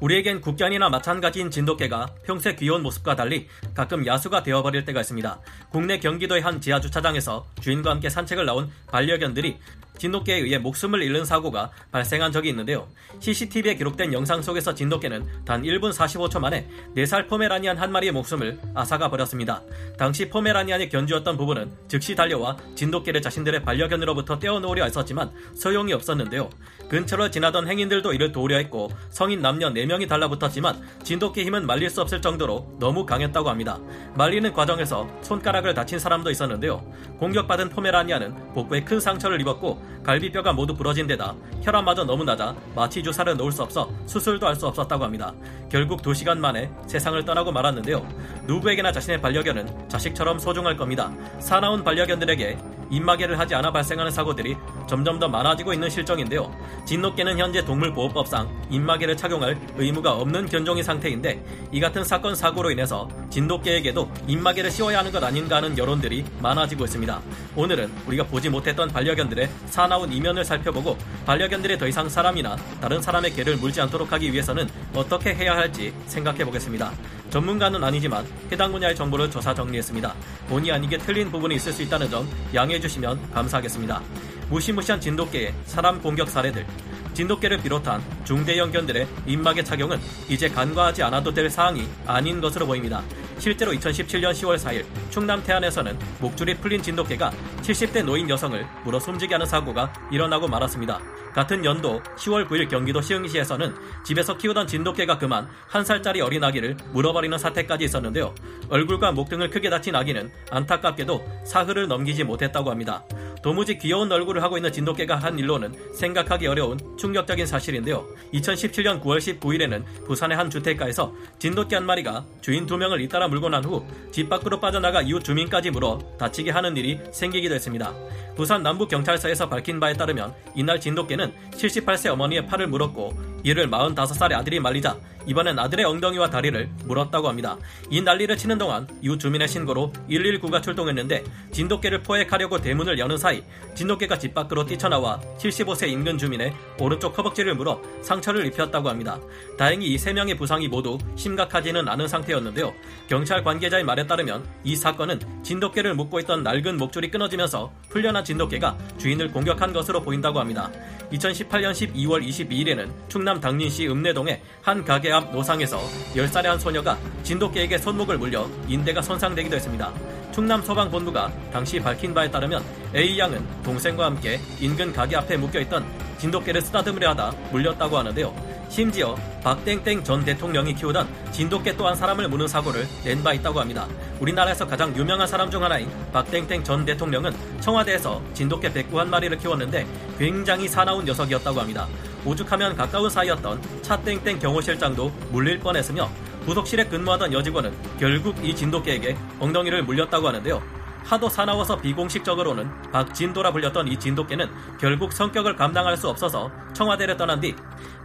우리에겐 국견이나 마찬가지인 진돗개가 평소에 귀여운 모습과 달리 가끔 야수가 되어버릴 때가 있습니다. 국내 경기도의 한 지하 주차장에서 주인과 함께 산책을 나온 반려견들이 진돗개에 의해 목숨을 잃는 사고가 발생한 적이 있는데요. CCTV에 기록된 영상 속에서 진돗개는 단 1분 45초 만에 4살 포메라니안 한 마리의 목숨을 앗아가 버렸습니다. 당시 포메라니안이 견주었던 부부는 즉시 달려와 진돗개를 자신들의 반려견으로부터 떼어놓으려 했었지만 소용이 없었는데요. 근처로 지나던 행인들도 이를 도우려 했고 성인 남녀 4 명이 달라붙었지만 진돗개 힘은 말릴 수 없을 정도로 너무 강했다고 합니다. 말리는 과정에서 손가락을 다친 사람도 있었는데요. 공격받은 포메라니안은 복부에 큰 상처를 입었고 갈비뼈가 모두 부러진 데다 혈압마저 너무 낮아 마취 주사를 놓을 수 없어 수술도 할 수 없었다고 합니다. 결국 2시간 만에 세상을 떠나고 말았는데요. 누구에게나 자신의 반려견은 자식처럼 소중할 겁니다. 사나운 반려견들에게 입마개를 하지 않아 발생하는 사고들이 점점 더 많아지고 있는 실정인데요. 진돗개는 현재 동물보호법상 입마개를 착용할 의무가 없는 견종의 상태인데 이 같은 사건 사고로 인해서 진돗개에게도 입마개를 씌워야 하는 것 아닌가 하는 여론들이 많아지고 있습니다. 오늘은 우리가 보지 못했던 반려견들의 사나운 이면을 살펴보고 반려견들이 더 이상 사람이나 다른 사람의 개를 물지 않도록 하기 위해서는 어떻게 해야 할지 생각해 보겠습니다. 전문가는 아니지만 해당 분야의 정보를 조사 정리했습니다. 본의 아니게 틀린 부분이 있을 수 있다는 점 양해해 주시면 감사하겠습니다. 무시무시한 진돗개의 사람 공격 사례들 진돗개를 비롯한 중대형견들의 입마개 착용은 이제 간과하지 않아도 될 사항이 아닌 것으로 보입니다. 실제로 2017년 10월 4일 충남 태안에서는 목줄이 풀린 진돗개가 70대 노인 여성을 물어 숨지게 하는 사고가 일어나고 말았습니다. 같은 연도 10월 9일 경기도 시흥시에서는 집에서 키우던 진돗개가 그만 한 살짜리 어린 아기를 물어버리는 사태까지 있었는데요. 얼굴과 목 등을 크게 다친 아기는 안타깝게도 사흘을 넘기지 못했다고 합니다. 도무지 귀여운 얼굴을 하고 있는 진돗개가 한 일로는 생각하기 어려운 충격적인 사실인데요. 2017년 9월 19일에는 부산의 한 주택가에서 진돗개 한 마리가 주인 두 명을 잇따라 물고 난 후 집 밖으로 빠져나가 이웃 주민까지 물어 다치게 하는 일이 생기기도 했습니다. 부산 남부경찰서에서 밝힌 바에 따르면 이날 진돗개는 78세 어머니의 팔을 물었고 이를 45살의 아들이 말리자 이번엔 아들의 엉덩이와 다리를 물었다고 합니다. 이 난리를 치는 동안 이웃 주민의 신고로 119가 출동했는데 진돗개를 포획하려고 대문을 여는 사이 진돗개가 집 밖으로 뛰쳐나와 75세 인근 주민의 오른쪽 허벅지를 물어 상처를 입혔다고 합니다. 다행히 이 3명의 부상이 모두 심각하지는 않은 상태였는데요. 경찰 관계자의 말에 따르면 이 사건은 진돗개를 묶고 있던 낡은 목줄이 끊어지면서 풀려난 진돗개가 주인을 공격한 것으로 보인다고 합니다. 2018년 12월 22일에는 충남 당진시 읍내동의 한 가게 앞 노상에서 10살의 한 소녀가 진돗개에게 손목을 물려 인대가 손상되기도 했습니다. 충남 소방본부가 당시 밝힌 바에 따르면 A양은 동생과 함께 인근 가게 앞에 묶여있던 진돗개를 쓰다듬으려 하다 물렸다고 하는데요. 심지어 박땡땡 전 대통령이 키우던 진돗개 또한 사람을 무는 사고를 낸 바 있다고 합니다. 우리나라에서 가장 유명한 사람 중 하나인 박땡땡 전 대통령은 청와대에서 진돗개 109한 마리를 키웠는데 굉장히 사나운 녀석이었다고 합니다. 오죽하면 가까운 사이였던 차땡땡 경호실장도 물릴 뻔했으며 부속실에 근무하던 여직원은 결국 이 진돗개에게 엉덩이를 물렸다고 하는데요. 하도 사나워서 비공식적으로는 박진도라 불렸던 이 진돗개는 결국 성격을 감당할 수 없어서 청와대를 떠난 뒤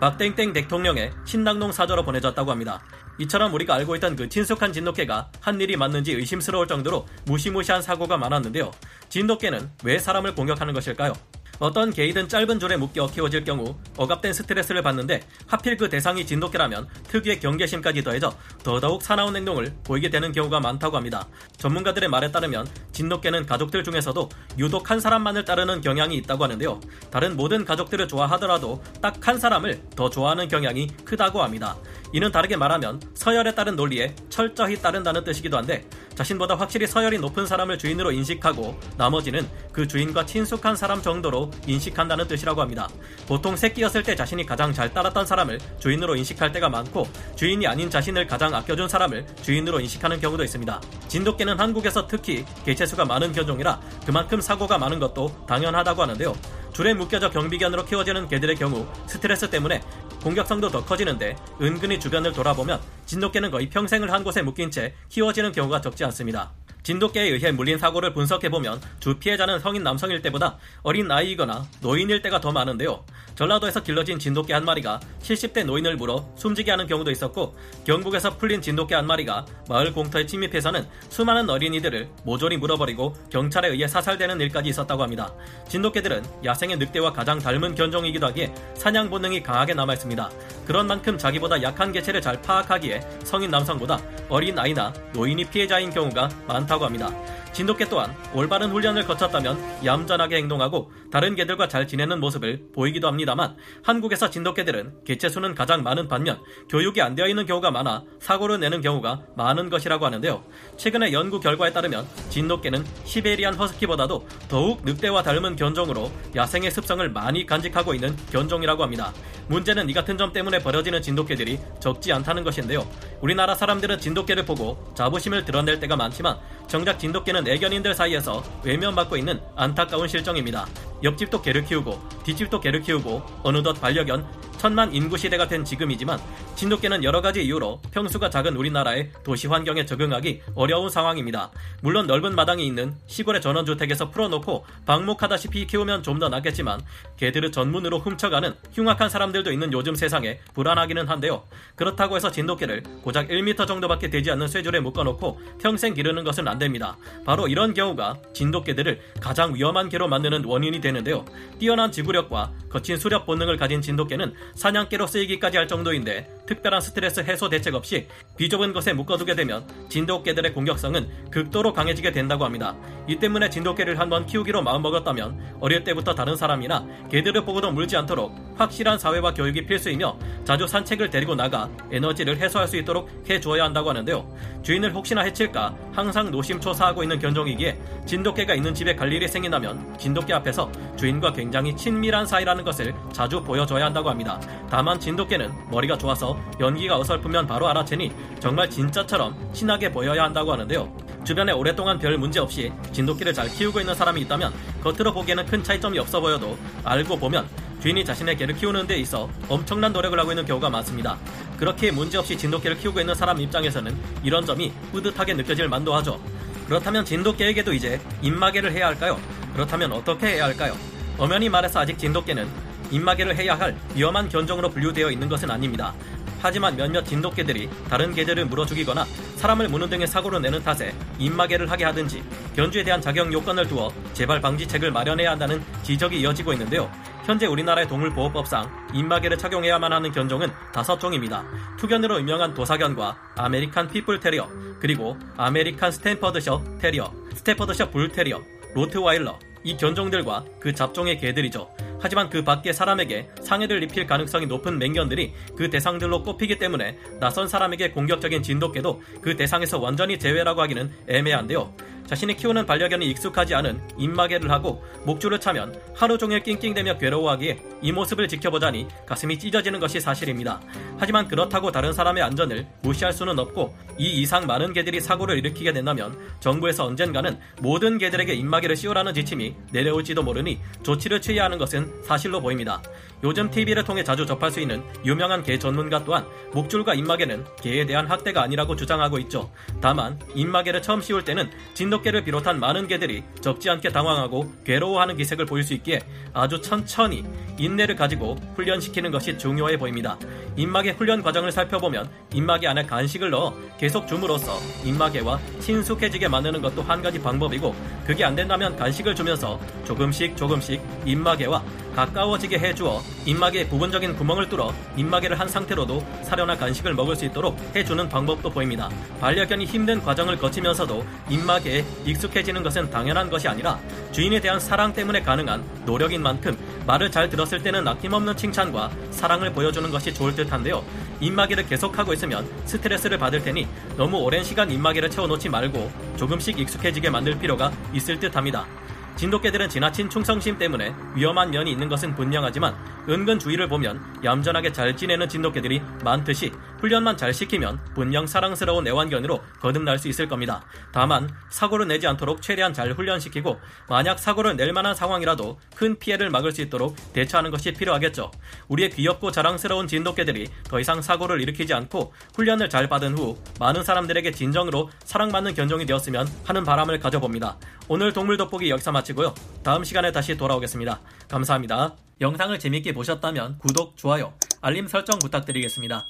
박땡땡 대통령의 신당동 사저로 보내졌다고 합니다. 이처럼 우리가 알고 있던 그 친숙한 진돗개가 한 일이 맞는지 의심스러울 정도로 무시무시한 사고가 많았는데요. 진돗개는 왜 사람을 공격하는 것일까요? 어떤 개이든 짧은 줄에 묶여 키워질 경우 억압된 스트레스를 받는데 하필 그 대상이 진돗개라면 특유의 경계심까지 더해져 더더욱 사나운 행동을 보이게 되는 경우가 많다고 합니다. 전문가들의 말에 따르면 진돗개는 가족들 중에서도 유독 한 사람만을 따르는 경향이 있다고 하는데요. 다른 모든 가족들을 좋아하더라도 딱 한 사람을 더 좋아하는 경향이 크다고 합니다. 이는 다르게 말하면 서열에 따른 논리에 철저히 따른다는 뜻이기도 한데 자신보다 확실히 서열이 높은 사람을 주인으로 인식하고 나머지는 그 주인과 친숙한 사람 정도로 인식한다는 뜻이라고 합니다. 보통 새끼였을 때 자신이 가장 잘 따랐던 사람을 주인으로 인식할 때가 많고 주인이 아닌 자신을 가장 아껴준 사람을 주인으로 인식하는 경우도 있습니다. 진돗개는 한국에서 특히 개체수가 많은 견종이라 그만큼 사고가 많은 것도 당연하다고 하는데요. 줄에 묶여져 경비견으로 키워지는 개들의 경우 스트레스 때문에 공격성도 더 커지는데 은근히 주변을 돌아보면 진돗개는 거의 평생을 한 곳에 묶인 채 키워지는 경우가 적지 않습니다. 진돗개에 의해 물린 사고를 분석해보면 주 피해자는 성인 남성일 때보다 어린 아이이거나 노인일 때가 더 많은데요. 전라도에서 길러진 진돗개 한 마리가 70대 노인을 물어 숨지게 하는 경우도 있었고 경북에서 풀린 진돗개 한 마리가 마을 공터에 침입해서는 수많은 어린이들을 모조리 물어버리고 경찰에 의해 사살되는 일까지 있었다고 합니다. 진돗개들은 야생의 늑대와 가장 닮은 견종이기도 하기에 사냥 본능이 강하게 남아있습니다. 그런 만큼 자기보다 약한 개체를 잘 파악하기에 성인 남성보다 어린 아이나 노인이 피해자인 경우가 많다고 합니다. 진돗개 또한 올바른 훈련을 거쳤다면 얌전하게 행동하고 다른 개들과 잘 지내는 모습을 보이기도 합니다만 한국에서 진돗개들은 개체 수는 가장 많은 반면 교육이 안 되어 있는 경우가 많아 사고를 내는 경우가 많은 것이라고 하는데요. 최근의 연구 결과에 따르면 진돗개는 시베리안 허스키보다도 더욱 늑대와 닮은 견종으로 야생의 습성을 많이 간직하고 있는 견종이라고 합니다. 문제는 이 같은 점 때문에 벌어지는 진돗개들이 적지 않다는 것인데요. 우리나라 사람들은 진돗개를 보고 자부심을 드러낼 때가 많지만 정작 진돗개는 애견인들 사이에서 외면받고 있는 안타까운 실정입니다. 옆집도 개를 키우고 뒷집도 개를 키우고 어느덧 반려견 천만 인구 시대가 된 지금이지만 진돗개는 여러 가지 이유로 평수가 작은 우리나라의 도시 환경에 적응하기 어려운 상황입니다. 물론 넓은 마당이 있는 시골의 전원주택에서 풀어놓고 방목하다시피 키우면 좀 더 낫겠지만 개들을 전문으로 훔쳐가는 흉악한 사람들도 있는 요즘 세상에 불안하기는 한데요. 그렇다고 해서 진돗개를 고작 1m 정도밖에 되지 않는 쇠줄에 묶어놓고 평생 기르는 것은 안 됩니다. 바로 이런 경우가 진돗개들을 가장 위험한 개로 만드는 원인이 되는데요. 뛰어난 지구력과 거친 수렵 본능을 가진 진돗개는 사냥개로 쓰이기까지 할 정도인데 특별한 스트레스 해소 대책 없이 비좁은 곳에 묶어두게 되면 진돗개들의 공격성은 극도로 강해지게 된다고 합니다. 이 때문에 진돗개를 한번 키우기로 마음먹었다면 어릴 때부터 다른 사람이나 개들을 보고도 물지 않도록 확실한 사회화 교육이 필수이며 자주 산책을 데리고 나가 에너지를 해소할 수 있도록 해주어야 한다고 하는데요. 주인을 혹시나 해칠까 항상 노심초사하고 있는 견종이기에 진돗개가 있는 집에 갈 일이 생긴다면 진돗개 앞에서 주인과 굉장히 친밀한 사이라는 것을 자주 보여줘야 한다고 합니다. 다만 진돗개는 머리가 좋아서 연기가 어설프면 바로 알아채니 정말 진짜처럼 친하게 보여야 한다고 하는데요. 주변에 오랫동안 별 문제 없이 진돗개를 잘 키우고 있는 사람이 있다면 겉으로 보기에는 큰 차이점이 없어 보여도 알고 보면 주인이 자신의 개를 키우는 데 있어 엄청난 노력을 하고 있는 경우가 많습니다. 그렇게 문제없이 진돗개를 키우고 있는 사람 입장에서는 이런 점이 뿌듯하게 느껴질 만도 하죠. 그렇다면 진돗개에게도 이제 입마개를 해야 할까요? 그렇다면 어떻게 해야 할까요? 엄연히 말해서 아직 진돗개는 입마개를 해야 할 위험한 견종으로 분류되어 있는 것은 아닙니다. 하지만 몇몇 진돗개들이 다른 개들을 물어 죽이거나 사람을 무는 등의 사고를 내는 탓에 입마개를 하게 하든지 견주에 대한 자격 요건을 두어 재발 방지책을 마련해야 한다는 지적이 이어지고 있는데요. 현재 우리나라의 동물보호법상 입마개를 착용해야만 하는 견종은 다섯 종입니다. 투견으로 유명한 도사견과 아메리칸 핏불 테리어, 그리고 아메리칸 스태퍼드셔 테리어, 스태퍼드셔 불 테리어, 로트와일러, 이 견종들과 그 잡종의 개들이죠. 하지만 그 밖에 사람에게 상해를 입힐 가능성이 높은 맹견들이 그 대상들로 꼽히기 때문에 낯선 사람에게 공격적인 진돗개도 그 대상에서 완전히 제외라고 하기는 애매한데요. 자신이 키우는 반려견이 익숙하지 않은 입마개를 하고 목줄을 차면 하루 종일 낑낑대며 괴로워하기에 이 모습을 지켜보자니 가슴이 찢어지는 것이 사실입니다. 하지만 그렇다고 다른 사람의 안전을 무시할 수는 없고 이 이상 많은 개들이 사고를 일으키게 된다면 정부에서 언젠가는 모든 개들에게 입마개를 씌우라는 지침이 내려올지도 모르니 조치를 취해야 하는 것은 사실로 보입니다. 요즘 TV를 통해 자주 접할 수 있는 유명한 개 전문가 또한 목줄과 입마개는 개에 대한 학대가 아니라고 주장하고 있죠. 다만 입마개를 처음 씌울 때는 진 돗개를 비롯한 많은 개들이 적지 않게 당황하고 괴로워하는 기색을 보일 수 있기에 아주 천천히 인내를 가지고 훈련시키는 것이 중요해 보입니다. 입마개 훈련 과정을 살펴보면 입마개 안에 간식을 넣어 계속 줌으로써 입마개와 친숙해지게 만드는 것도 한 가지 방법이고 그게 안 된다면 간식을 주면서 조금씩 조금씩 입마개와 가까워지게 해주어 입마개에 부분적인 구멍을 뚫어 입마개를 한 상태로도 사료나 간식을 먹을 수 있도록 해주는 방법도 보입니다. 반려견이 힘든 과정을 거치면서도 입마개에 익숙해지는 것은 당연한 것이 아니라 주인에 대한 사랑 때문에 가능한 노력인 만큼 말을 잘 들었을 때는 아낌없는 칭찬과 사랑을 보여주는 것이 좋을 듯한데요. 입마개를 계속하고 있으면 스트레스를 받을 테니 너무 오랜 시간 입마개를 채워놓지 말고 조금씩 익숙해지게 만들 필요가 있을 듯합니다. 진돗개들은 지나친 충성심 때문에 위험한 면이 있는 것은 분명하지만 은근 주위를 보면 얌전하게 잘 지내는 진돗개들이 많듯이 훈련만 잘 시키면 분명 사랑스러운 애완견으로 거듭날 수 있을 겁니다. 다만 사고를 내지 않도록 최대한 잘 훈련시키고 만약 사고를 낼 만한 상황이라도 큰 피해를 막을 수 있도록 대처하는 것이 필요하겠죠. 우리의 귀엽고 자랑스러운 진돗개들이 더 이상 사고를 일으키지 않고 훈련을 잘 받은 후 많은 사람들에게 진정으로 사랑받는 견종이 되었으면 하는 바람을 가져봅니다. 오늘 동물 돋보기 여기서 마치고요. 다음 시간에 다시 돌아오겠습니다. 감사합니다. 영상을 재밌게 보셨다면 구독, 좋아요, 알림 설정 부탁드리겠습니다.